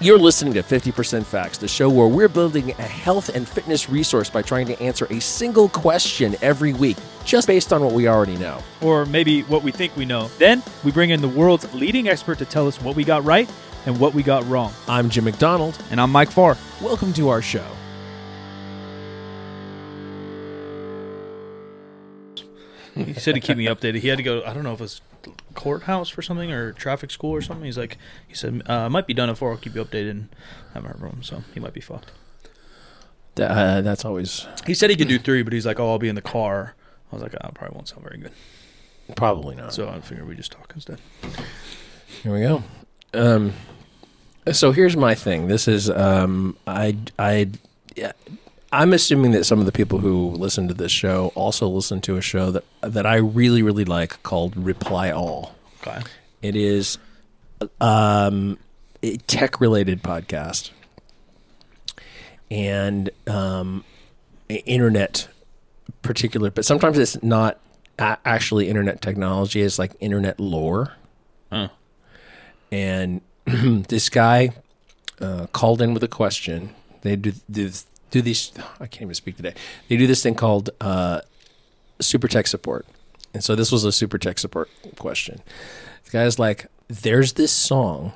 You're listening to 50% Facts, the show where we're building a health and fitness resource by trying to answer a single question every week, just based on what we already know. or maybe what we think we know. Then we bring in the world's leading expert to tell us what we got right and what we got wrong. I'm Jim McDonald. And I'm Mike Farr. Welcome to our show. He said he'd keep me updated. He had to go. I don't know if it was courthouse for something or traffic school or something. He's like, he said, uh, I might be done at four. I'll keep you updated. And I haven't heard from so he might be fucked. That, Uh, that's always He said he could do three, but he's like, oh, I'll be in the car. I was like, oh, probably won't sound very good. probably not. So I figured we just talk instead. Here we go. Um, so here's my thing. This is um, I I yeah, I'm assuming that some of the people who listen to this show also listen to a show that that I really really like called Reply All. Okay. It is um, a tech related podcast and um, internet particular, but sometimes it's not actually internet technology. It's like internet lore. Oh. And this guy uh, called in with a question. They do, do do these. I can't even speak today. They do this thing called uh, super tech support. And so this was a super tech support question. The guy's like, there's this song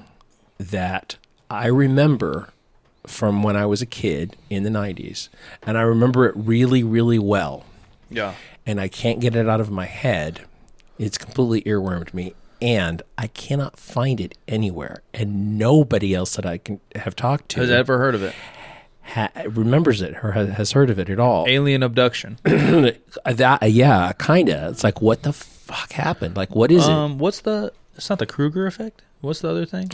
that I remember from when I was a kid in the 90s, and I remember it really, really well, Yeah. and I can't get it out of my head. It's completely earwormed me, and I cannot find it anywhere, and nobody else that I can have talked to Has ever heard of it? Ha- remembers it or ha- has heard of it at all. Alien abduction. that, yeah, kind of. It's like, what the fuck happened? Like, what is it? um, what's the? It's not the Kruger effect. What's the other thing?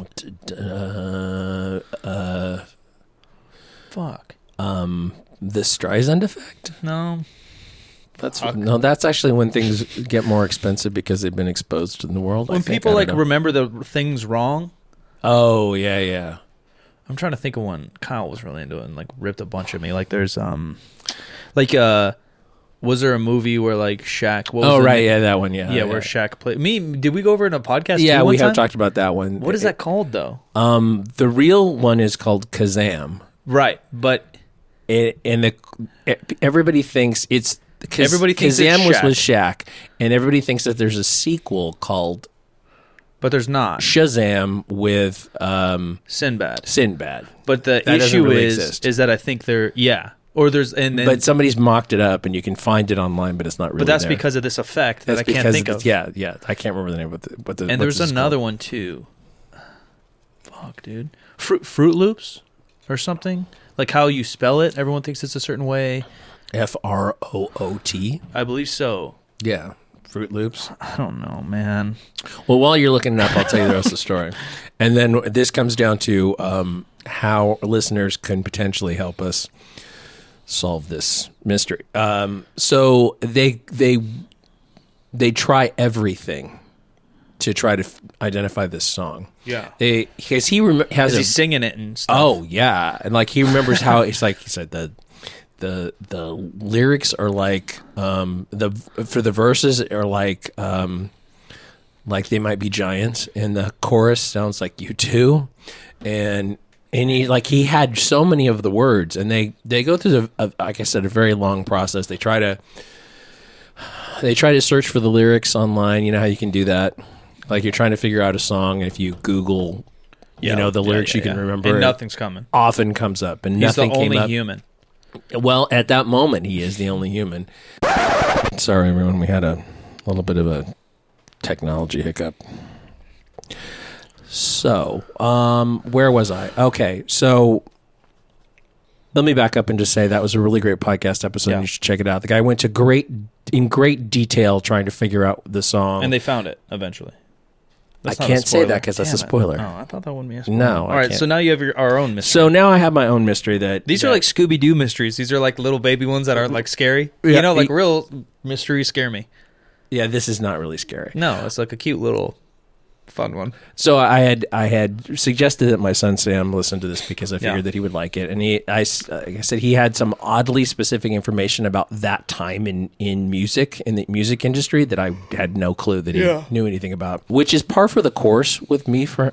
Uh, uh, Fuck. um, the Streisand effect. No. That's no. That's actually when things get more expensive because they've been exposed in the world. When think. people like know. remember the things wrong. oh yeah, yeah. I'm trying to think of one. Kyle was really into it and like ripped a bunch of me. Like there's um, like uh, was there a movie where like Shaq? What was Oh the right, name? yeah, that one, yeah, yeah, where Shaq played. Me, did we go over in a podcast? yeah, too one we have time? talked about that one. What is that called though? Um, the real one is called Kazam. Right, but it, and the everybody thinks it's Everybody thinks Kazam was with Shaq, and everybody thinks that there's a sequel called but there's not Shazam with um, Sinbad. Sinbad. But the doesn't issue really is exist. is that I think they're yeah, or there's and, and but somebody's mocked it up, and you can find it online, but it's not really. but that's there. because of this effect that that's I can't because think it's- of. Yeah, yeah, I can't remember the name of the. What the and there's another called? one too. Fuck, dude. Fruit Fruit Loops or something. Like how you spell it, everyone thinks it's a certain way. F R O O T. I believe so. Yeah, Fruit Loops. I don't know, man. Well, while you're looking it up, I'll tell you the rest of the story. And then this comes down to um, how listeners can potentially help us solve this mystery. Um, so they they they try everything to try to f- identify this song. Yeah. They because he rem- has Is a he singing it and stuff? Oh yeah, and like he remembers how it's like he said the the the lyrics are like um the for the verses are like um like they might be giants and the chorus sounds like you too and and he like he had so many of the words and they they go through the a, like I said a very long process they try to they try to search for the lyrics online you know how you can do that like you're trying to figure out a song and if you google you know the lyrics yeah, you can yeah. remember And it nothing's coming. often comes up and He's nothing the came only up human. Well at that moment he is the only human. Sorry everyone. We had a little bit of a technology hiccup. So um where was i? Okay so let me back up and just say that was a really great podcast episode. Yeah. you should check it out. The guy went to great in great detail trying to figure out the song. And they found it eventually. That's I can't say that because that's a Damn it. spoiler. Oh, I thought that wouldn't be a spoiler. No, I All right, can't. so now you have your our own mystery. so now i have my own mystery that These are like Scooby Doo mysteries. These are like little baby ones that are like scary. Yeah, you know, like he- real mysteries scare me. yeah this is not really scary No, it's like a cute little Fun one. So I had I had suggested that my son Sam listen to this because I figured Yeah. that he would like it, and he I, I said he had some oddly specific information about that time in in music in the music industry that I had no clue that he Yeah. knew anything about, which is par for the course with me for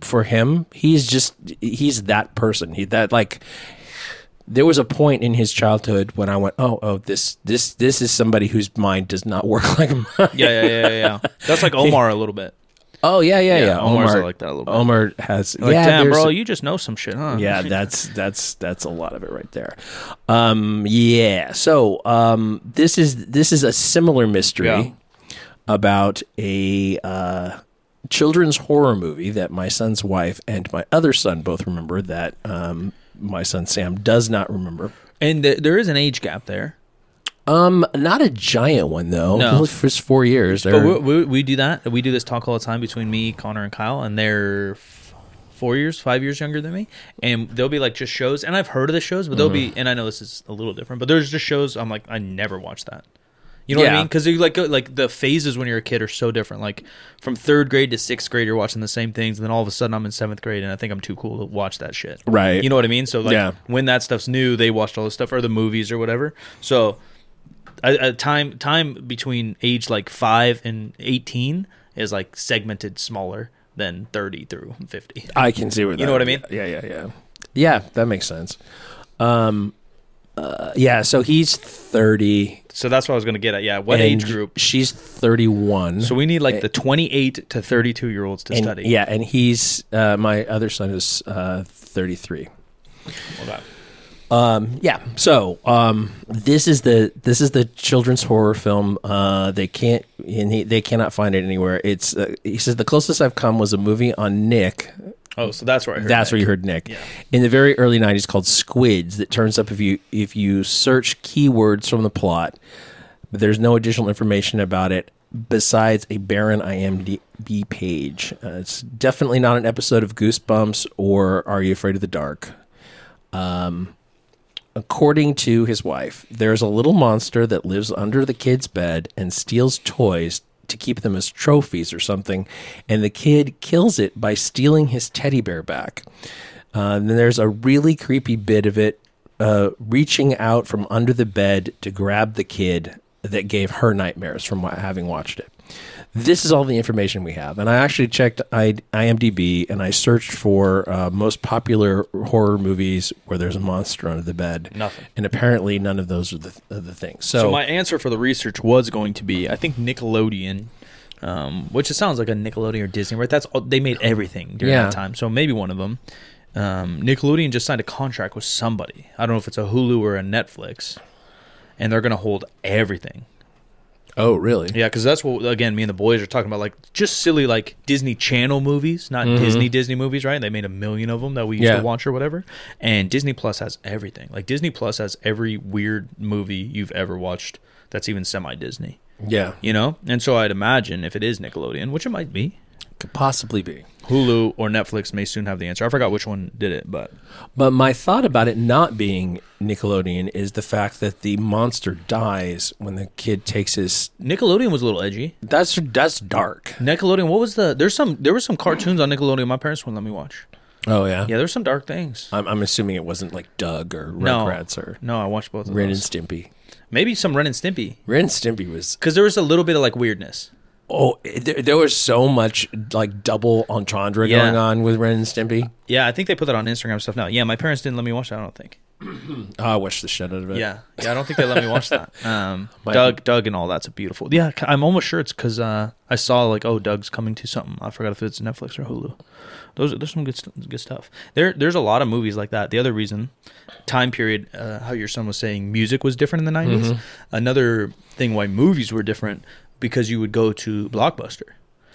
for him. He's just he's that person. He that like there was a point in his childhood when I went, oh, oh, this, this, this is somebody whose mind does not work like mine. Yeah, yeah, yeah. yeah. That's like Omar a little bit. Oh yeah, yeah, yeah. Omar's Omar like that a little bit. Omar has. Like, yeah, damn, bro, you just know some shit, huh? yeah, that's that's that's a lot of it right there. Um, yeah. So um, this is this is a similar mystery Yeah. about a uh, children's horror movie that my son's wife and my other son both remember. That um, my son Sam does not remember. And th- there is an age gap there. Um, not a giant one though. No. for four years. But we, we, we do that. We do this talk all the time between me, Connor, and Kyle, and they're f- four years, five years younger than me. And they'll be like just shows, and I've heard of the shows, but they'll Mm-hmm. be, and I know this is a little different, but there's just shows. I'm like, I never watched that. You know what I mean? Because like like the phases when you're a kid are so different. Like from third grade to sixth grade, you're watching the same things, and then all of a sudden I'm in seventh grade, and I think I'm too cool to watch that shit. Right. You know what I mean? So like Yeah. when that stuff's new, they watched all this stuff or the movies or whatever. So a, a time time between age like five and eighteen is like segmented smaller than thirty through fifty. I can see what You know what I mean? Yeah, yeah, yeah. Yeah, that makes sense. Um, uh, yeah. So he's thirty. So that's what I was gonna get at. Yeah, what age group? She's thirty-one. So we need like the twenty-eight to thirty-two year olds to and, study. Yeah, and he's uh, my other son is uh, thirty-three. Okay. Um, yeah. So um, this is the this is the children's horror film. Uh, they can't and he, they cannot find it anywhere. It's uh, he says the closest I've come was a movie on Nick. Oh, so that's where I heard. That's that. where you heard Nick. Yeah. In the very early '90s, called Squids. That turns up if you if you search keywords from the plot, but there's no additional information about it besides a barren IMDb page. Uh, it's definitely not an episode of Goosebumps or Are You Afraid of the Dark. Um, according to his wife, there's a little monster that lives under the kid's bed and steals toys to keep them as trophies or something, and the kid kills it by stealing his teddy bear back. Uh, then there's a really creepy bit of it uh, reaching out from under the bed to grab the kid that gave her nightmares from having watched it. This is all the information we have, and I actually checked I- IMDb and I searched for uh, most popular horror movies where there's a monster under the bed. Nothing. and apparently none of those are the, are the things. So, So my answer for the research was going to be, I think Nickelodeon, um, which it sounds like a Nickelodeon or Disney, right? That's all, they made everything during Yeah. that time. So maybe one of them. Um, Nickelodeon just signed a contract with somebody. I don't know if it's a Hulu or a Netflix, and they're going to hold everything. Oh really? Yeah, because that's what again me and the boys are talking about, like just silly like Disney Channel movies, not mm-hmm. Disney Disney movies, right? They made a million of them that we used Yeah. to watch or whatever. And Disney Plus has everything. Like Disney Plus has every weird movie you've ever watched that's even semi Disney. Yeah, You know? And so I'd imagine if it is Nickelodeon, which it might be, could possibly be. Hulu or Netflix may soon have the answer. I forgot which one did it, but But my thought about it not being Nickelodeon is the fact that the monster dies when the kid takes his. Nickelodeon was a little edgy. That's that's dark. Nickelodeon, what was the there's some there were some cartoons on Nickelodeon my parents wouldn't let me watch. Oh yeah. Yeah, there's some dark things. I'm, I'm assuming it wasn't like Doug or No. Rugrats or No, I watched both of Ren and. Stimpy. Maybe some Ren and Stimpy. Ren and Stimpy was Because there was a little bit of like weirdness. Oh there, there was so much like double entendre Yeah. going on with Ren and Stimpy. Yeah, I think they put that on Instagram stuff now. Yeah, my parents didn't let me watch that. I don't think. Oh, I watched the shit out of it. Yeah, yeah, I don't think they let me watch that. Um, My- Doug, Doug, and all that's a beautiful. Yeah, I'm almost sure it's because uh, I saw like, oh, Doug's coming to something. I forgot if it's Netflix or Hulu. Those are there's some good good stuff. There there's a lot of movies like that. The other reason, time period, uh, how your son was saying, music was different in the 90s. Mm-hmm. Another thing why movies were different because you would go to Blockbuster.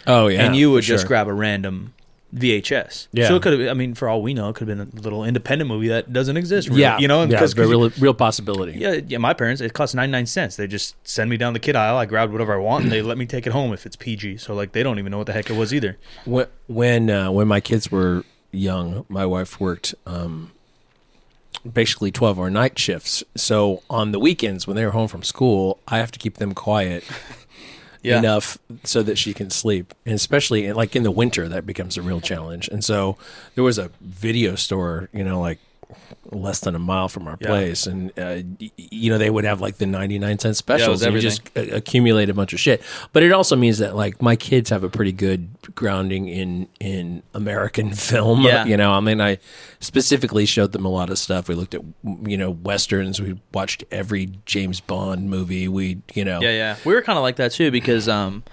Oh yeah. and you would just sure. grab a random VHS. Yeah. So it could have. I mean, for all we know, it could have been a little independent movie that doesn't exist. Really, Yeah, you know, yeah, because it's a real real possibility. yeah, yeah. My parents, it cost ninety nine cents. They just send me down the kid aisle. I grabbed whatever I want, and they let me take it home if it's PG. So like, they don't even know what the heck it was either. When when uh, when my kids were young, my wife worked um, basically twelve hour night shifts. So on the weekends when they were home from school, I have to keep them quiet Yeah. enough so that she can sleep. And especially like in the winter, that becomes a real challenge. And so there was a video store, you know, like less than a mile from our Yeah. place, and uh, you know they would have like the ninety nine cent specials. and you just a- accumulate a bunch of shit. But it also means that like my kids have a pretty good grounding in in American film. Yeah. You know, I mean, I specifically showed them a lot of stuff. We looked at you know westerns. We watched every James Bond movie. We you know Yeah, yeah. We were kind of like that too because um,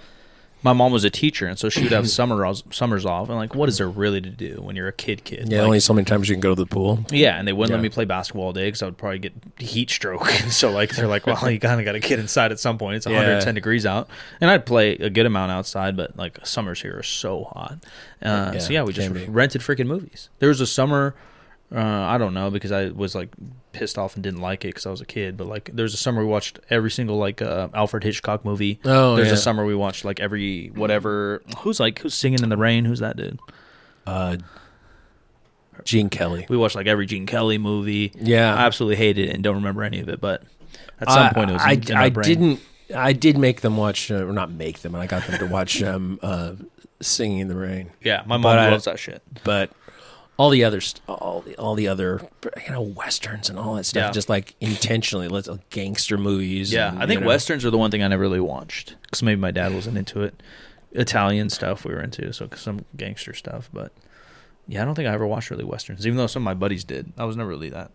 my mom was a teacher, and so she would have summer summers off. And like, what is there really to do when you're a kid? Kid. Yeah, Like, only so many times you can go to the pool. Yeah, and they wouldn't Yeah. let me play basketball all day because I would probably get heat stroke. so like they're like, well, you kind of got to get inside at some point. It's 110 Yeah. degrees out, and I'd play a good amount outside, but like summers here are so hot. Uh, so Yeah, yeah, we just be. rented freaking movies. There was a summer. Uh, I don't know because I was like pissed off and didn't like it because I was a kid. But like, there's a summer we watched every single like uh, Alfred Hitchcock movie. Oh, there's yeah. a summer we watched like every whatever. Who's like who's singing in the rain? Who's that dude? Uh, Gene Kelly. We watched like every Gene Kelly movie. Yeah. I absolutely hated it and don't remember any of it. But at some I- point, it was. In, I, in my I didn't. I did make them watch, uh, or not make them. And I got them to watch um, uh, "Singing in the Rain," Yeah, my mom But I- loves that shit. but all the other, st- all the, all the other, you know, westerns and all that stuff, Yeah. just like intentionally, let's uh, gangster movies. Yeah, and, I think you know. westerns are the one thing I never really watched because maybe my dad wasn't into it. Italian stuff we were into, so some gangster stuff. But yeah, I don't think I ever watched really westerns, even though some of my buddies did. I was never really that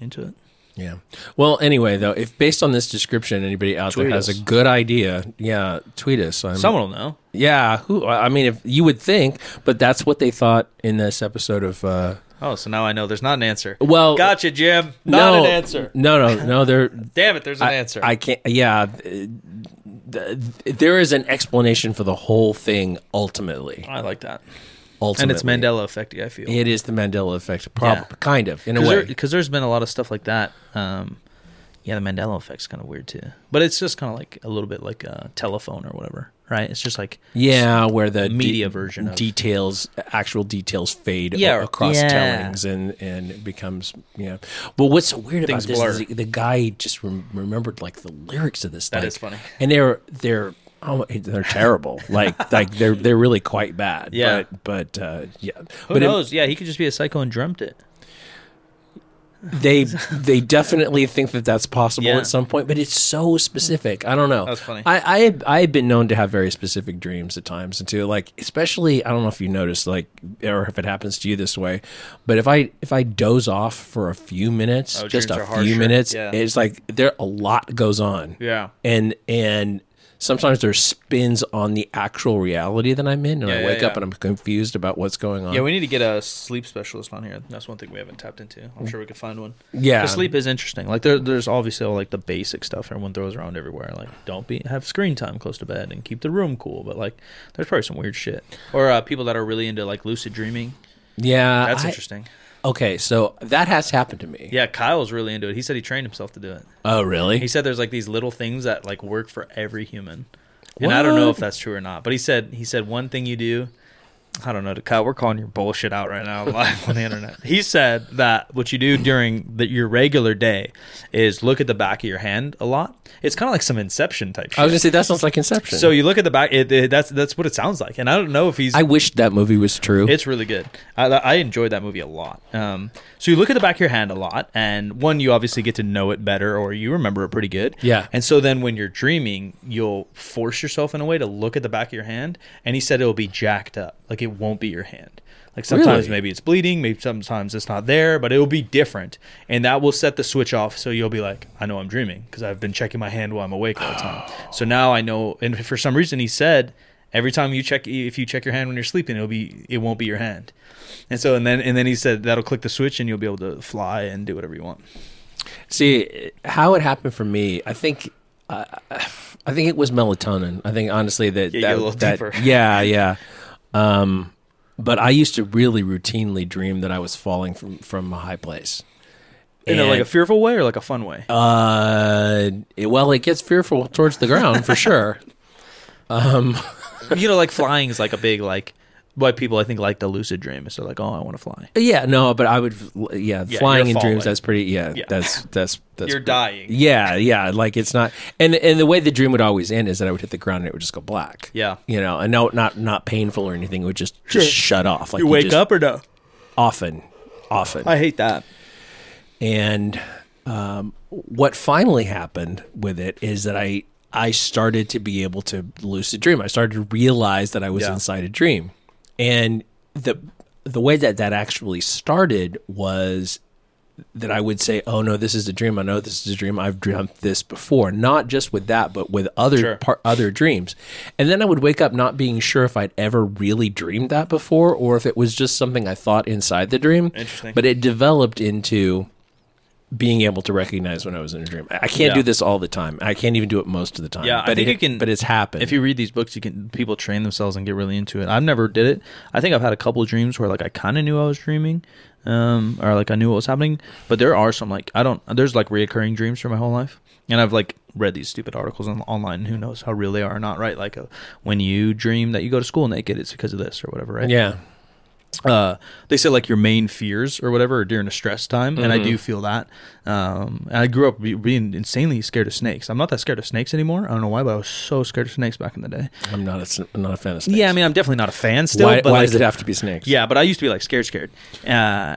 into it. Yeah. Well, anyway, though, if based on this description, anybody out Tweet there has us. a good idea, yeah, tweet us. I'm, Someone will know. yeah. Who? I mean, if you would think, but that's what they thought in this episode of. Uh, Oh, so now I know there's not an answer. well, Gotcha, Jim. Not no, an answer. No, no, no. There. Damn it, there's an I, answer. I can't. Yeah, th- th- there is an explanation for the whole thing. Ultimately, I like that. Ultimately, And it's Mandela effect, I feel. It is the Mandela effect, prob- Yeah. kind of in a way. because there's been a lot of stuff like that. Um, yeah, the Mandela effect's kind of weird too, but it's just kind of like a little bit like a telephone or whatever, right? It's just like yeah, where the media version of- details, actual details, fade Yeah, a- across yeah. tellings, and and it becomes yeah. Well, what's so weird Things about this blur. is the, the guy just rem- remembered like the lyrics of this. That like, is funny. and they're they're. Oh, they're terrible. like, like they're they're really quite bad. Yeah. but, but uh, yeah. who but it- knows? yeah, he could just be a psycho and dreamt it. they they definitely think that that's possible Yeah. at some point, but it's so specific. I don't know. That's funny. I I have, I have been known to have very specific dreams at times, and to like especially I don't know if you noticed like or if it happens to you this way, but if I if I doze off for a few minutes, Oh, just a few minutes, Yeah. it's like there a lot goes on, Yeah. and and sometimes there's spins on the actual reality that I'm in, and Yeah, I yeah, wake up and I'm confused about what's going on. Yeah, we need to get a sleep specialist on here. That's one thing we haven't tapped into. I'm sure we could find one. Yeah, sleep is interesting. Like there, there's obviously all, like the basic stuff everyone throws around everywhere. Like don't be have screen time close to bed and keep the room cool. But like there's probably some weird shit. Or uh, people that are really into like lucid dreaming. yeah. That's I- interesting. Okay, so that has happened to me. Yeah, Kyle's really into it. He said he trained himself to do it. Oh, really? He said there's like these little things that like work for every human. And I don't know if that's true or not. But he said he said one thing you do I don't know, Kyle. We're calling your bullshit out right now live on the internet. He said that what you do during the, your regular day is look at the back of your hand a lot. It's kind of like some Inception type shit. I was gonna say that sounds like Inception. so you look at the back. It, it, that's that's what it sounds like. And I don't know if he's. I wish that movie was true. It's really good. I, I enjoyed that movie a lot. Um, so you look at the back of your hand a lot, and one, you obviously get to know it better, or you remember it pretty good. Yeah. And so then when you're dreaming, you'll force yourself in a way to look at the back of your hand, and he said it'll be jacked up, like it won't be your hand. Like sometimes Really? maybe it's bleeding, maybe sometimes it's not there, but it'll be different, and that will set the switch off. So you'll be like, I know I'm dreaming because I've been checking my hand while I'm awake all the time. so now I know. And for some reason, he said every time you check if you check your hand when you're sleeping it'll be it won't be your hand and so and then and then he said that'll click the switch and you'll be able to fly and do whatever you want See how it happened for me. I think. Uh, I think it was melatonin. I think honestly that Yeah, that, a little that- deeper. yeah, yeah. Um, but I used to really routinely dream that I was falling from from a high place. in a, like a fearful way or like a fun way Uh, it, well, it gets fearful towards the ground for sure. Um, you know like flying is like a big like why people I think like the lucid dream is they're like, oh, I want to fly. Yeah, no, but I would. Yeah, Yeah, flying you're in dreams. That's pretty. Yeah, Yeah. that's that's that's. You're dying. Yeah, yeah. Like it's not. And and the way the dream would always end is that I would hit the ground and it would just go black. Yeah. You know, and no, not not painful or anything. It would just just shut off. Like you wake just- up or no? often, often. I hate that. And um, what finally happened with it is that I I started to be able to lucid dream. I started to realize that I was Yeah. inside a dream, and the the way that that actually started was that I would say, "Oh no, this is a dream. I know this is a dream. I've dreamt this before." Not just with that, but with other Sure. par- other dreams. And then I would wake up not being sure if I'd ever really dreamed that before, or if it was just something I thought inside the dream. Interesting. But it developed into being able to recognize when I was in a dream. I can't Yeah. do this all the time. I can't even do it most of the time. Yeah, I but think it, you can- But it's happened. If you read these books, you can people train themselves and get really into it. I've never did it. I think I've had a couple of dreams where like I kind of knew I was dreaming, um, or like I knew what was happening. But there are some like I don't. There's like reoccurring dreams for my whole life, and I've like read these stupid articles on, online. Who knows how real they are or not? Right? Like uh when you dream that you go to school naked, it's because of this or whatever. Right? yeah. Uh, they say like your main fears or whatever are during a stress time, and I Mm-hmm. do feel that. Um, and I grew up be- being insanely scared of snakes. I'm not that scared of snakes anymore. I don't know why, but I was so scared of snakes back in the day. I'm not a, I'm not a fan of snakes. Yeah, I mean, I'm definitely not a fan still. why, but why like, does it have to be snakes? Yeah, but I used to be like scared, scared. Uh,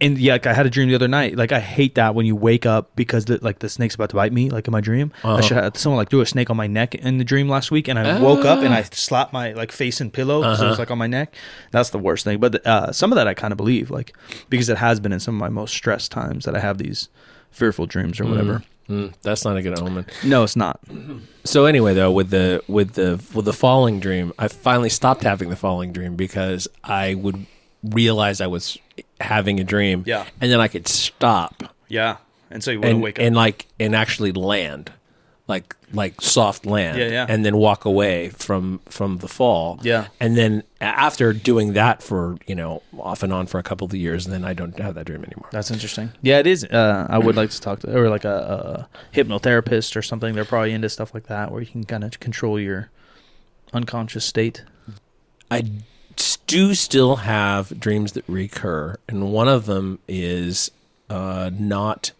and yeah, like I had a dream the other night. Like I hate that when you wake up because the, like the snake's about to bite me. Like in my dream, Uh-huh. should have, someone like threw a snake on my neck in the dream last week, and I woke up and I slapped my like face and pillow so it Uh-huh. was like on my neck. That's the worst thing. But uh, some of that I kind of believe, like because it has been in some of my most stressed times that I have these fearful dreams or whatever. Mm, that's not a good omen. No, it's not. So anyway, though, with the with the with the falling dream, I finally stopped having the falling dream because I would realize I was having a dream. Yeah. and then I could stop Yeah, and so you to and wake up. and like and actually land, like like soft land. Yeah, yeah. and then walk away from from the fall. Yeah. and then after doing that for you know off and on for a couple of years, then I don't have that dream anymore. That's interesting. Yeah, it is. Uh, I would like to talk to or like a, a hypnotherapist or something. They're probably into stuff like that where you can kind of control your unconscious state. I do still have dreams that recur, and one of them is uh, not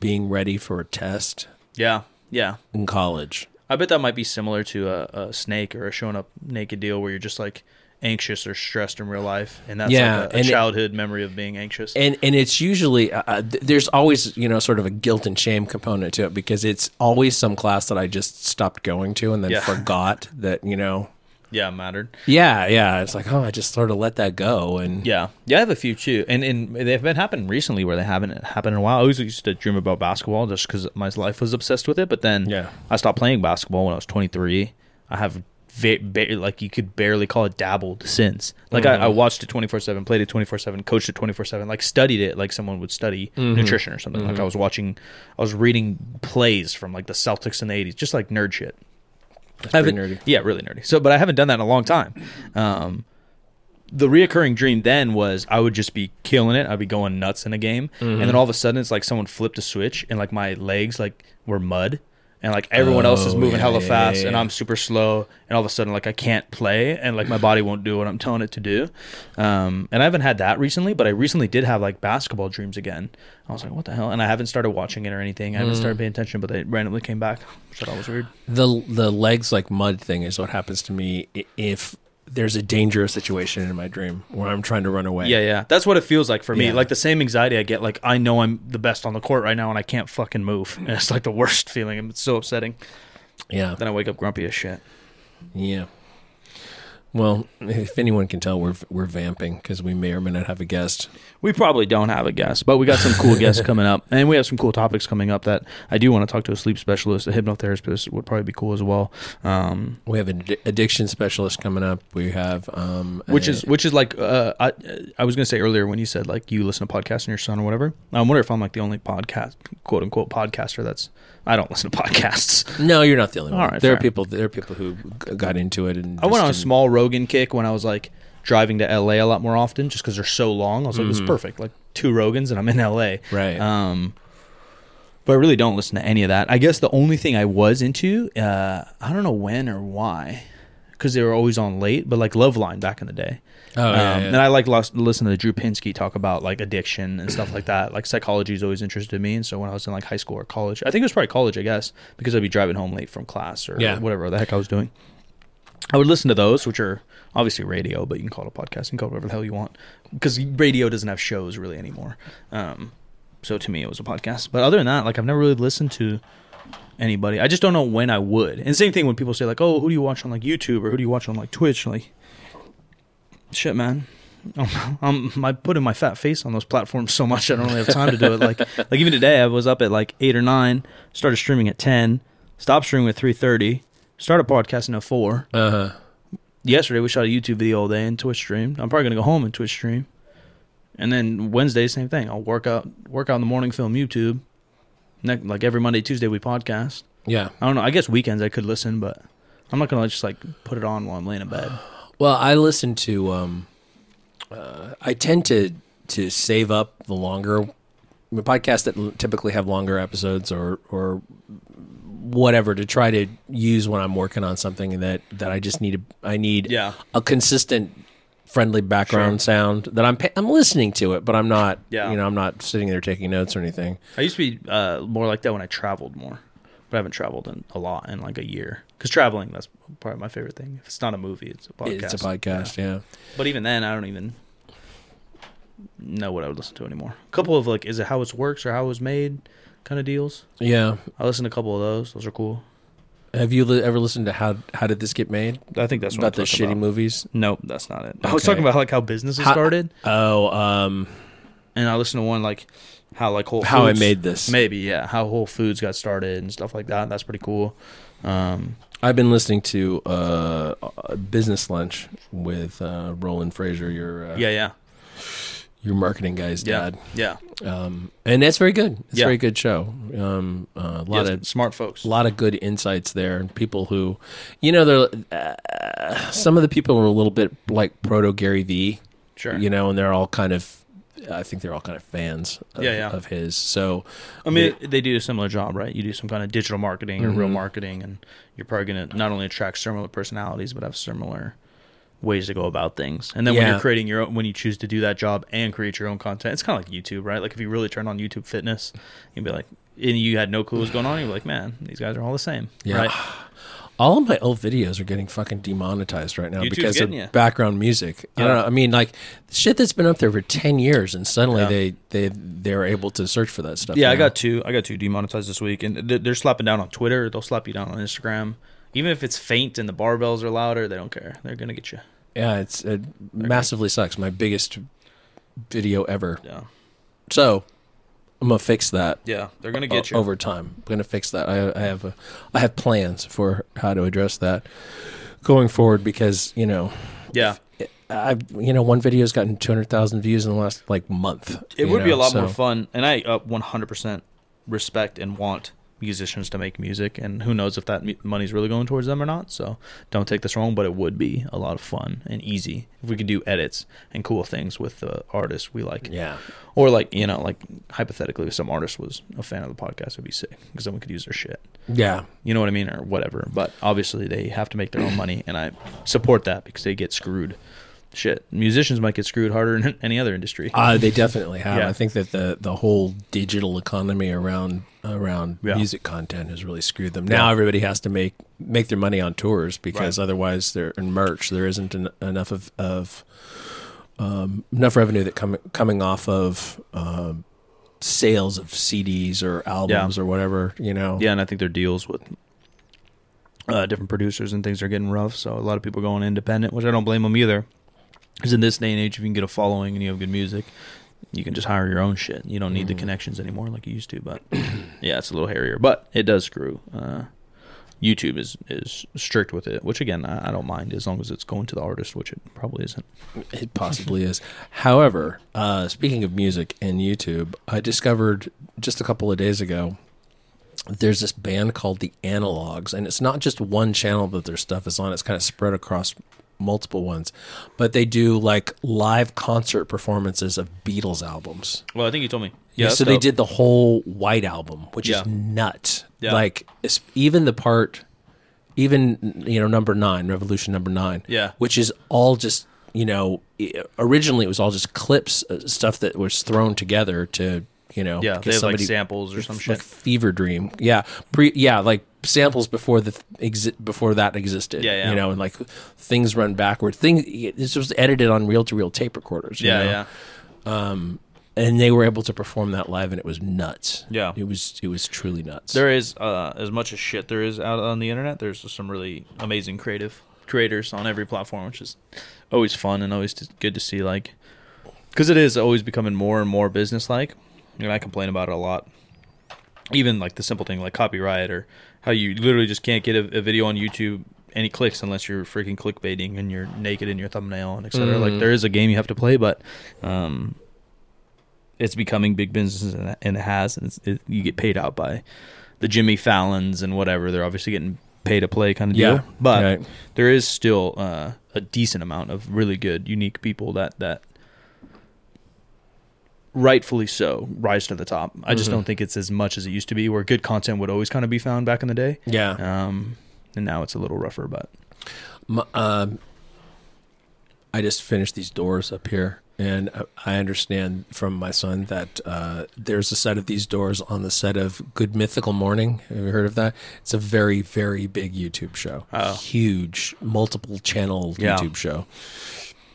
being ready for a test Yeah, yeah. in college. I bet that might be similar to a, a snake or a showing up naked deal where you're just like anxious or stressed in real life, and that's Yeah, like a, a and it- childhood memory of being anxious. And and it's usually uh, uh, th- there's always you know sort of a guilt and shame component to it because it's always some class that I just stopped going to and then Yeah. forgot that you know yeah, mattered. yeah yeah it's like oh I just sort of let that go and Yeah, yeah, I have a few too, and and they've been happening recently where they haven't happened in a while. I always used to dream about basketball just because my life was obsessed with it, but then Yeah. I stopped playing basketball when I was 23. I have like you could barely call it dabbled since. Like I, I mm-hmm. watched it 24 seven, played it 24 seven, coached it 24 seven, like studied it like someone would study mm-hmm. nutrition or something. Like I mm-hmm. was watching, I was reading plays from like the Celtics in the 80s, just like nerd shit. That's pretty nerdy. Yeah, really nerdy. So, but I haven't done that in a long time. Um, the reoccurring dream then was I would just be killing it. I'd be going nuts in a game, and Mm-hmm. then all of a sudden it's like someone flipped a switch, and like my legs like were mud, and like everyone else is Oh, moving yeah, hella yeah, fast, yeah, and yeah. I'm super slow, and all of a sudden like I can't play, and like my body won't do what I'm telling it to do. Um, and I haven't had that recently, but I recently did have like basketball dreams again. I was like, what the hell? And I haven't started watching it or anything. I haven't Mm. started paying attention, but they randomly came back, which I thought was weird. the the legs like mud thing is what happens to me i- if there's a dangerous situation in my dream where I'm trying to run away. Yeah, yeah. That's what it feels like for me. Yeah. Like the same anxiety I get, like I know I'm the best on the court right now and I can't fucking move. And it's like the worst feeling. It's so upsetting. yeah, Then I wake up grumpy as shit. yeah. Well, if anyone can tell, we're we're vamping because we may or may not have a guest. We probably don't have a guest, but we got some cool guests coming up. And we have some cool topics coming up that I do want to talk to a sleep specialist, a hypnotherapist would probably be cool as well. Um, We have an addiction specialist coming up. We have um, which is which is like uh, I I was gonna say earlier when you said like you listen to podcasts and your son or whatever. I wonder if I'm like the only podcast quote unquote podcaster that's I don't listen to podcasts. no, you're not the only one. All right, there are people. There are people who g- got into it and I went on a didn't- small Rogan kick when I was like driving to LA a lot more often, just because they're so long. I was like, this is perfect, like two Rogans, and I'm in LA. Mm-hmm. Right. Um, but I really don't listen to any of that. I guess the only thing I was into, uh, I don't know when or why, because they were always on late. But like Loveline back in the day, Oh um, yeah, and I like lo- listen to Drew Pinsky talk about like addiction and stuff like that. Like psychology is always interested me, and so when I was in like high school or college, I think it was probably college, I guess, because I'd be driving home late from class or Yeah. whatever the heck I was doing. I would listen to those, which are obviously radio, but you can call it a podcast. You can call it whatever the hell you want, because radio doesn't have shows really anymore. Um, so to me, it was a podcast. But other than that, like I've never really listened to anybody. I just don't know when I would. And same thing when people say like, "Oh, who do you watch on like YouTube or who do you watch on like Twitch?" Like, shit, man. I'm, I'm I putting my fat face on those platforms so much I don't really have time to do it. Like like even today I was up at like eight or nine, started streaming at ten, stopped streaming at three thirty, started podcasting at four. uh huh. Yesterday we shot a YouTube video all day and Twitch streamed. I'm probably gonna go home and Twitch stream. And then Wednesday, same thing. I'll work out work out in the morning, film YouTube. Ne- like every Monday, Tuesday we podcast. Yeah. I don't know. I guess weekends I could listen, but I'm not gonna just like put it on while I'm laying in bed. Well, I listen to. Um, uh, I tend to to save up the longer podcasts that typically have longer episodes or or whatever to try to use when I'm working on something that that I just need. A, I need Yeah. a consistent, friendly background Sure. sound that I'm pa- I'm listening to it, but I'm not. Yeah. You know, I'm not sitting there taking notes or anything. I used to be uh, more like that when I traveled more, but I haven't traveled in a lot in like a year. Because traveling, that's probably my favorite thing. If it's not a movie, it's a podcast. It's a podcast. Yeah. But even then, I don't even know what I would listen to anymore. A couple of like, is it how it works or how it was made kind of deals. Yeah. I listened to a couple of those. Those are cool. Have you li- ever listened to how how did this get made? I think that's what about I'm the shitty about. movies. Nope, that's not it. I was Okay. talking about like how businesses How- started, Oh, um, and I listened to one like how like Whole how I Foods- made this. Maybe yeah, how Whole Foods got started and stuff like that. That's pretty cool. Um, I've been listening to uh, uh, Business Lunch with uh, Roland Frasier, your uh, yeah, yeah, your marketing guy's yeah, dad, yeah. um, and that's very good. It's Yeah. a very good show. Um, uh, a lot Yeah, of smart folks. a lot of good insights there, and people who, you know, they're uh, some of the people are a little bit like proto Gary Vee. Sure. You know, and they're all kind of. I think they're all kind of fans of, Yeah, yeah. of his. So I mean, they, do a similar job, right? You do some kind of digital marketing or real Mhm. marketing, and you're probably going to not only attract similar personalities, but have similar ways to go about things. And then when you're creating your own, when you choose to do that job and create your own content, it's kind of like YouTube, right? Like if you really turn on YouTube Fitness, you'd be like, and you had no clue what was going on, you'd be like, man, these guys are all the same, Yeah. right? all of my old videos are getting fucking demonetized right now YouTube's because of ya. background music. I don't know. I mean, like shit that's been up there for ten years, and suddenly Yeah. they they they're able to search for that stuff. Yeah, I got two. I got two demonetized this week, and they're slapping down on Twitter. They'll slap you down on Instagram. Even if it's faint and the barbells are louder, they don't care. They're gonna get you. Yeah, it's it massively sucks. My biggest video ever. Yeah, So I'm gonna fix that. yeah, they're gonna get o- you. over time. I'm gonna fix that. I, I have a, I have plans for how to address that going forward because you know Yeah, I you know one video's gotten two hundred thousand views in the last like month. it would be a lot more fun, and I uh, 100% respect and want musicians to make music, and who knows if that money's really going towards them or not. So don't take this wrong, but it would be a lot of fun and easy if we could do edits and cool things with the artists we like. Yeah. Or like you know, like hypothetically, if some artist was a fan of the podcast, it'd be sick because then we could use their shit. Yeah. You know what I mean, or whatever. But obviously, they have to make their own money, and I support that because they get screwed. Shit, musicians might get screwed harder than any other industry. Uh, they definitely have. Yeah. I think that the the whole digital economy around around Yeah. music content has really screwed them. Now Yeah. everybody has to make make their money on tours because otherwise they're in merch. There isn't en- enough of of um, enough revenue that coming coming off of um, sales of CDs or albums or whatever. You know. yeah, and I think their deals with uh, different producers and things are getting rough. So a lot of people are going independent, which I don't blame them either. Because in this day and age, if you can get a following and you have good music, you can just hire your own shit. You don't need the connections anymore like you used to. But yeah, it's a little hairier, but it does screw. Uh, YouTube is is strict with it, which again I, I don't mind as long as it's going to the artist, which it probably isn't. It possibly is. However, uh, speaking of music and YouTube, I discovered just a couple of days ago there's this band called the Analogues, and it's not just one channel that their stuff is on, it's kind of spread across multiple ones. But they do like live concert performances of Beatles albums. Well, I think you told me. Yeah, so they dope. did the whole White album, which Yeah. is nuts. Yeah. Like even the part, even you know number nine, Revolution number nine, Yeah. which is all just you know originally it was all just clips, uh, stuff that was thrown together to you know Yeah, they have like samples or some like shit. Fever Dream, yeah, pre, yeah, like samples before the th- exi- before that existed, Yeah, yeah. you know, and like things run backward. Thing this was edited on reel to reel tape recorders, you Yeah, know? yeah. and they were able to perform that live, and it was nuts. Yeah. it was it was truly nuts. There is uh, as much as shit there is out on the internet. There's some really amazing creative creators on every platform, which is always fun and always good to see. Like, because it is always becoming more and more business like. And I complain about it a lot. Even like the simple thing like copyright or how you literally just can't get a, a video on YouTube any clicks unless you're freaking clickbaiting and you're naked in your thumbnail and etc. Like there is a game you have to play, but um, it's becoming big business and and it has, and it's, it, you get paid out by the Jimmy Fallons and whatever. They're obviously getting pay to play kind of deal, Yeah, but right. there is still uh, a decent amount of really good, unique people that that rightfully so rise to the top. I just Mhm. don't think it's as much as it used to be, where good content would always kind of be found back in the day. yeah, Um, and now it's a little rougher, but M- um, I just finished these doors up here, and I- understand from my son that uh, there's a set of these doors on the set of Good Mythical Morning. Have you heard of that? It's a very, very big YouTube show. Oh. Huge, multiple channel Yeah. YouTube show.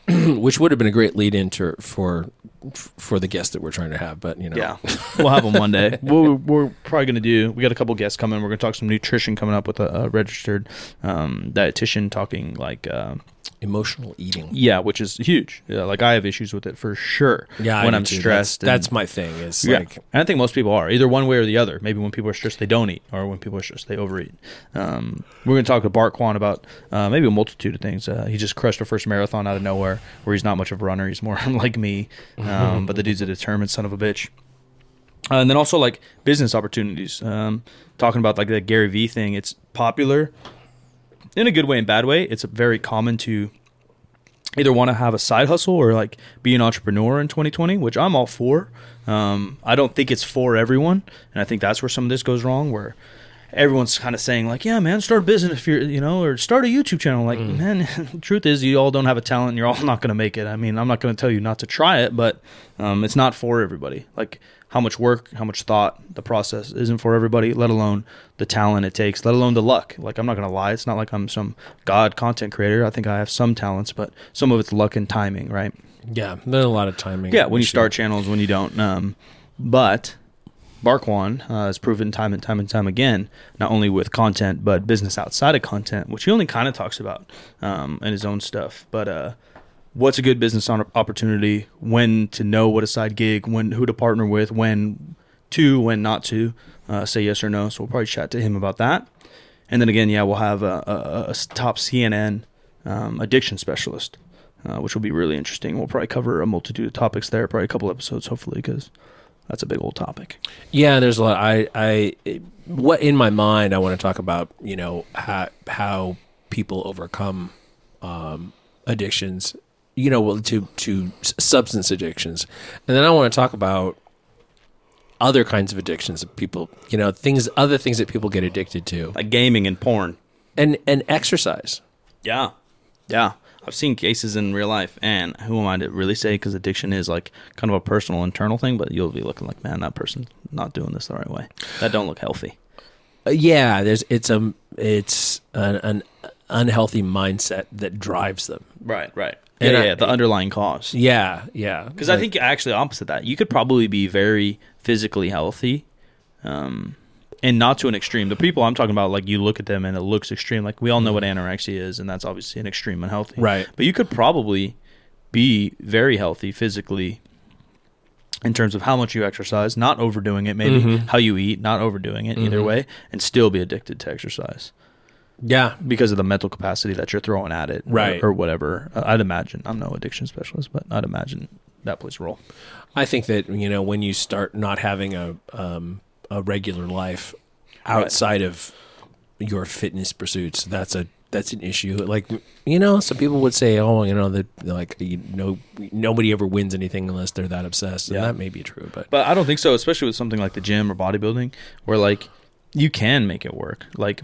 Which would have been a great lead into for for the guest that we're trying to have, but you know, Yeah, we'll have them one day. we're, we're probably going to do. We got a couple guests coming. We're going to talk some nutrition coming up with a, a registered um, dietitian, talking like uh, emotional eating. yeah, which is huge. Yeah, like I have issues with it for sure. Yeah, when do I'm too. stressed, That's, and- that's my thing. Is yeah, like and I think most people are either one way or the other. Maybe when people are stressed, they don't eat, or when people are stressed, they overeat. Um, we're going to talk to Bart Kwan about uh, maybe a multitude of things. Uh, he just crushed a first marathon out of nowhere, where he's not much of a runner. He's more like me, um, but the dude's a determined son of a bitch. Uh, and then also like business opportunities. Um, talking about like the Gary Vee thing, it's popular in a good way and bad way. It's very common to either want to have a side hustle or like be an entrepreneur in 2020, which I'm all for. Um, I don't think it's for everyone, and I think that's where some of this goes wrong, where everyone's kind of saying like, "Yeah, man, start a business if you're, you know, or start a YouTube channel." Like, man, truth is, you all don't have a talent, and you're all not going to make it. I mean, I'm not going to tell you not to try it, but um, it's not for everybody. Like how much work, how much thought, the process isn't for everybody. Let alone the talent it takes, let alone the luck. Like I'm not going to lie, it's not like I'm some god content creator. I think I have some talents, but some of it's luck and timing, right? yeah, there's a lot of timing. Yeah, when you start channels, when you don't. Um, but Bart Kwan uh, has proven time and time and time again, not only with content but business outside of content, which he only kind of talks about um, in his own stuff. But uh, what's a good business opportunity? When to know what a side gig, when who to partner with, when to, when not to uh, say yes or no. So we'll probably chat to him about that. And then again, yeah, we'll have a, a, a top CNN um, addiction specialist, uh, which will be really interesting. We'll probably cover a multitude of topics there, probably a couple episodes, hopefully, because that's a big old topic. Yeah, there's a lot. I, I, what in my mind, I want to talk about. You know how how people overcome um, addictions. You know, to to substance addictions, and then I want to talk about other kinds of addictions that people. You know, things, other things that people get addicted to, Like gaming and porn. and and exercise. Yeah. Yeah. I've seen cases in real life, and who am I to really say? Because addiction is like kind of a personal, internal thing, but you'll be looking like, man, that person's not doing this the right way. That don't look healthy. Uh, yeah, there's it's a it's an, an unhealthy mindset that drives them. Right, right. And yeah, I- yeah, the underlying cause. Yeah, yeah. Because I think actually opposite that, you could probably be very physically healthy, um, and not to an extreme. The people I'm talking about, like you look at them and it looks extreme. Like we all know what anorexia is, and that's obviously an extreme unhealthy. Right. But you could probably be very healthy physically in terms of how much you exercise, not overdoing it, maybe Mhm. how you eat, not overdoing it either Mhm. way, and still be addicted to exercise yeah, because of the mental capacity that you're throwing at it, Right. or, whatever. Uh, I'd imagine. I'm no addiction specialist, but I'd imagine that plays a role. I think that you know when you start not having a um, a regular life outside of your fitness pursuits, that's a that's an issue. Like you know, some people would say, "Oh, you know, that like you know, nobody ever wins anything unless they're that obsessed," and Yeah. that may be true. But But I don't think so, especially with something like the gym or bodybuilding, where like you can make it work. Like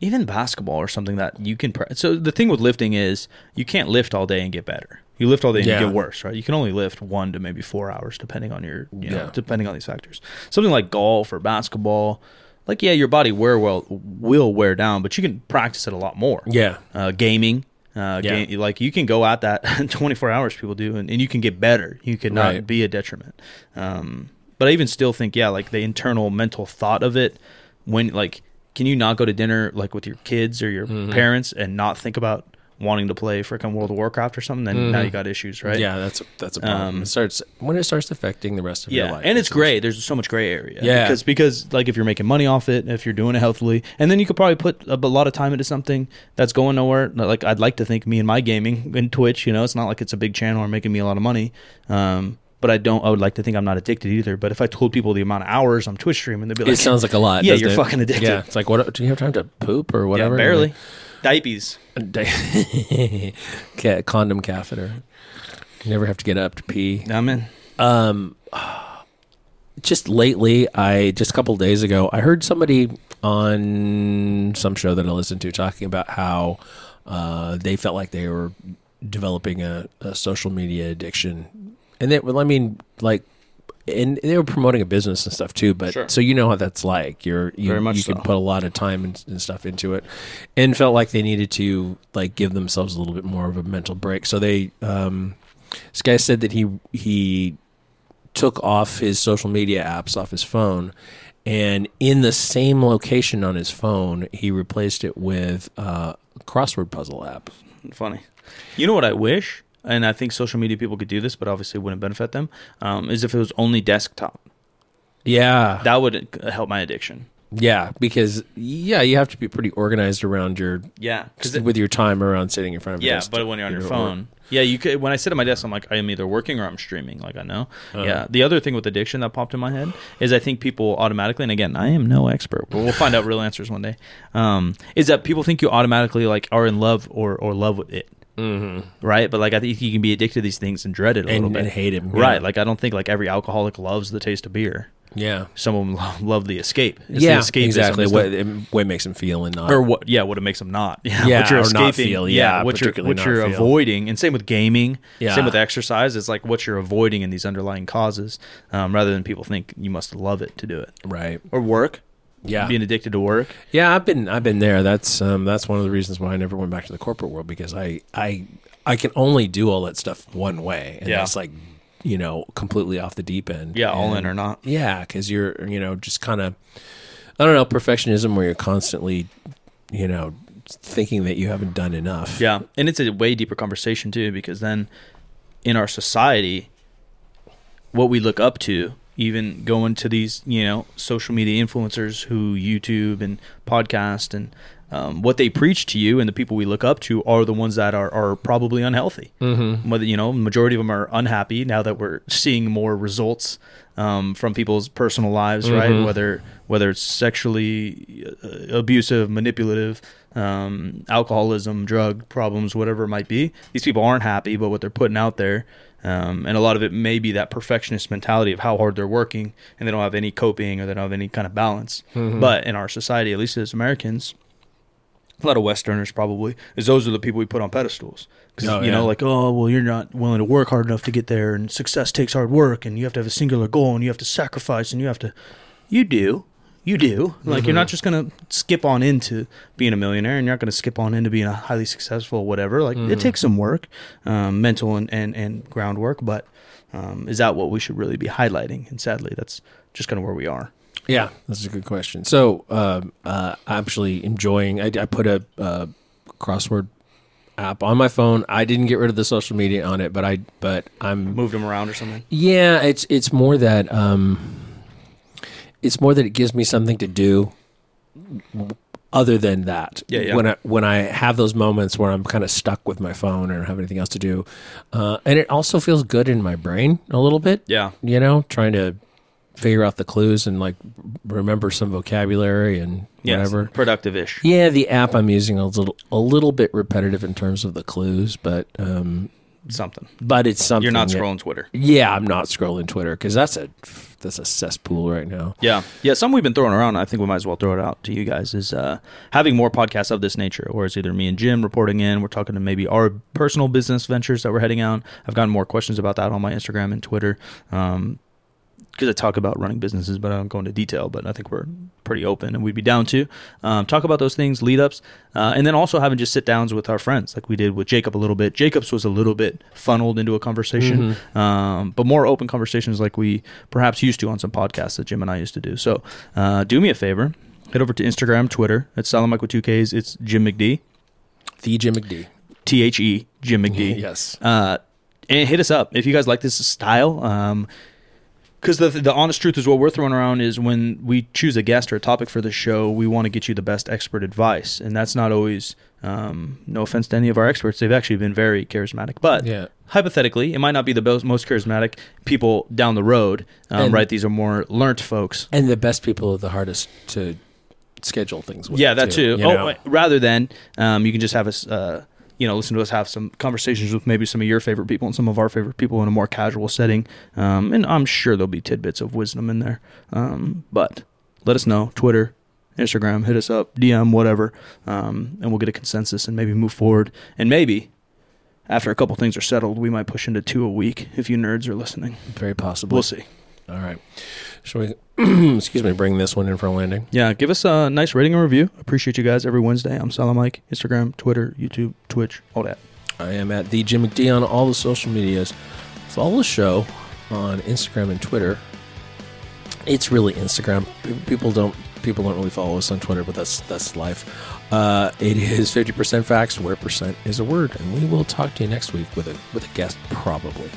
even basketball or something that you can. Pre- so the thing with lifting is you can't lift all day and get better. You lift all day and Yeah. you get worse, right? You can only lift one to maybe four hours, depending on your, you know, Yeah. depending on these factors. Something like golf or basketball, like yeah, your body wear well will wear down, but you can practice it a lot more. Yeah. Uh, gaming, uh, Yeah. ga- like you can go at that 24 hours. People do, and, and you can get better. You could not Right. be a detriment. Um, but I even still think, yeah, like the internal mental thought of it. When like, can you not go to dinner like with your kids or your Mm-hmm. parents and not think about wanting to play freaking World of Warcraft or something? Then now you got issues, right? Mm-hmm. Yeah, that's a, that's a problem. Um, it starts when it starts affecting the rest of your Yeah, life. and it's gray. There's so much gray area. Yeah. because because like if you're making money off it, if you're doing it healthily, and then you could probably put a, a lot of time into something that's going nowhere. Like I'd like to think me and my gaming in Twitch. You know, it's not like it's a big channel or making me a lot of money. Um, but I don't. I would like to think I'm not addicted either. But if I told people the amount of hours I'm Twitch streaming, they'd be like, It sounds like a lot. Yeah, you're it? fucking addicted. Yeah, it's like what? Do you have time to poop or yeah, whatever? barely." Diapers. Condom catheter. You never have to get up to pee. I'm in. Um, just lately, I just a couple days ago, I heard somebody on some show that I listened to talking about how uh, they felt like they were developing a, a social media addiction, and they, well, I mean, like. And they were promoting a business and stuff too, but Sure. so you know how that's like. You're you, Very much you can put a lot of time and, and stuff into it, and felt like they needed to like give themselves a little bit more of a mental break. So they, um, this guy said that he he took off his social media apps off his phone and in the same location on his phone he replaced it with uh, a crossword puzzle app Funny. You know what I wish, and I think social media people could do this, but obviously it wouldn't benefit them. Um, is if it was only desktop. yeah That would uh, help my addiction. yeah because yeah you have to be pretty organized around your Yeah, because with your time around sitting in front of yeah, but when you're on your work. phone, yeah, you could. When I sit at my desk, I'm like, I am either working or I'm streaming. Like I know. Uh-huh. Yeah. The other thing with addiction that popped in my head is I think people automatically, and again, I am no expert, but we'll find out real answers one day. Um, is that people think you automatically like are in love or or love with it, Mhm. right? But like I think you can be addicted to these things and dread it a little bit, and hate him right? Like I don't think like every alcoholic loves the taste of beer. yeah Some of them love, love the escape. It's yeah the exactly what, the- it, what makes them feel and not or what yeah what it makes them not yeah, Yeah, what you're escaping feel, yeah, what you're what you're feel. avoiding and same with gaming Yeah. same with exercise it's like what you're avoiding in these underlying causes um, rather than people think you must love it to do it right or work yeah being addicted to work Yeah, I've been I've been there. That's um that's one of the reasons why I never went back to the corporate world because I I I can only do all that stuff one way, and Yeah. that's like you know completely off the deep end. yeah all in or not Yeah, because you're you know just kind of I don't know perfectionism where you're constantly you know thinking that you haven't done enough. yeah and it's a way deeper conversation too because then in our society what we look up to even going to these you know social media influencers who youtube and podcast and um, what they preach to you and the people we look up to are the ones that are, are probably unhealthy Mm-hmm. whether you know majority of them are unhappy now that we're seeing more results um, from people's personal lives right Mhm. whether whether it's sexually uh, abusive manipulative um, alcoholism drug problems whatever it might be these people aren't happy but what they're putting out there um, and a lot of it may be that perfectionist mentality of how hard they're working and they don't have any coping or they don't have any kind of balance Mhm. but in our society at least as americans a lot of Westerners probably, is those are the people we put on pedestals. Because Oh, you yeah. know, like, oh, well, you're not willing to work hard enough to get there, and success takes hard work, and you have to have a singular goal, and you have to sacrifice, and you have to. You do, you do. Like, Mm-hmm. you're not just gonna skip on into being a millionaire, and you're not gonna skip on into being a highly successful whatever. Like, Mm-hmm. it takes some work, um, mental and and and groundwork. But um, is that what we should really be highlighting? And sadly, that's just kind of where we are. Yeah, that's a good question. So, um, uh, actually enjoying. I, I put a uh, crossword app on my phone. I didn't get rid of the social media on it, but I but I'm Moved them around or something. yeah. It's it's more that um, it's more that it gives me something to do other than that. Yeah, yeah. When I when I have those moments where I'm kind of stuck with my phone or don't have anything else to do, uh, and it also feels good in my brain a little bit Yeah. you know, trying to figure out the clues and like remember some vocabulary and Yes. whatever. Productive-ish. Yeah, the app I'm using is a little a little bit repetitive in terms of the clues, but um, something. but it's something. You're not that- scrolling Twitter. Yeah, I'm not scrolling Twitter because that's a that's a cesspool right now. Yeah, yeah. Some we've been throwing around. I think we might as well throw it out to you guys. Is uh, having more podcasts of this nature, where it's either me and Jim reporting in. We're talking to maybe our personal business ventures that we're heading out. I've gotten more questions about that on my Instagram and Twitter. Um, because I talk about running businesses, but I don't go into detail. But I think we're pretty open, and we'd be down to um, talk about those things, lead ups, uh, and then also having just sit downs with our friends, like we did with Jacob a little bit. Jacob's was a little bit funneled into a conversation, um, but more open conversations like we perhaps used to on some podcasts that Jim and I used to do. So uh, do me a favor, head over to Instagram, Twitter. It's Solid Mike with two Ks. It's Jim McD, The Jim McD. T H E Jim McD. Yes. Uh, and hit us up if you guys like this style. Um, because the the honest truth is what we're throwing around is when we choose a guest or a topic for the show, we want to get you the best expert advice, and that's not always. Um, no offense to any of our experts, they've actually been very charismatic, but Yeah. hypothetically, it might not be the most, most charismatic people down the road. Um, right? These are more learnt folks. And the best people are the hardest to schedule things with. Yeah, that too. you Oh, know? rather than um, you can just have us, uh, you know, listen to us have some conversations with maybe some of your favorite people and some of our favorite people in a more casual setting. Um, and I'm sure there'll be tidbits of wisdom in there. Um, but let us know. Twitter, Instagram, hit us up, DM, whatever, um, and we'll get a consensus and maybe move forward. And maybe after a couple things are settled, we might push into two a week if you nerds are listening. Very possible. We'll see. All right. Shall we, excuse me, bring this one in for a landing? Yeah, give us a nice rating and review. Appreciate you guys every Wednesday. I'm Solid Mike, Instagram, Twitter, YouTube, Twitch, all that. I am at the Jim McD on all the social medias. Follow the show on Instagram and Twitter. It's really Instagram. People don't people don't really follow us on Twitter, but that's that's life. Uh, it is fifty percent facts, where percent is a word, and we will talk to you next week with a with a guest probably.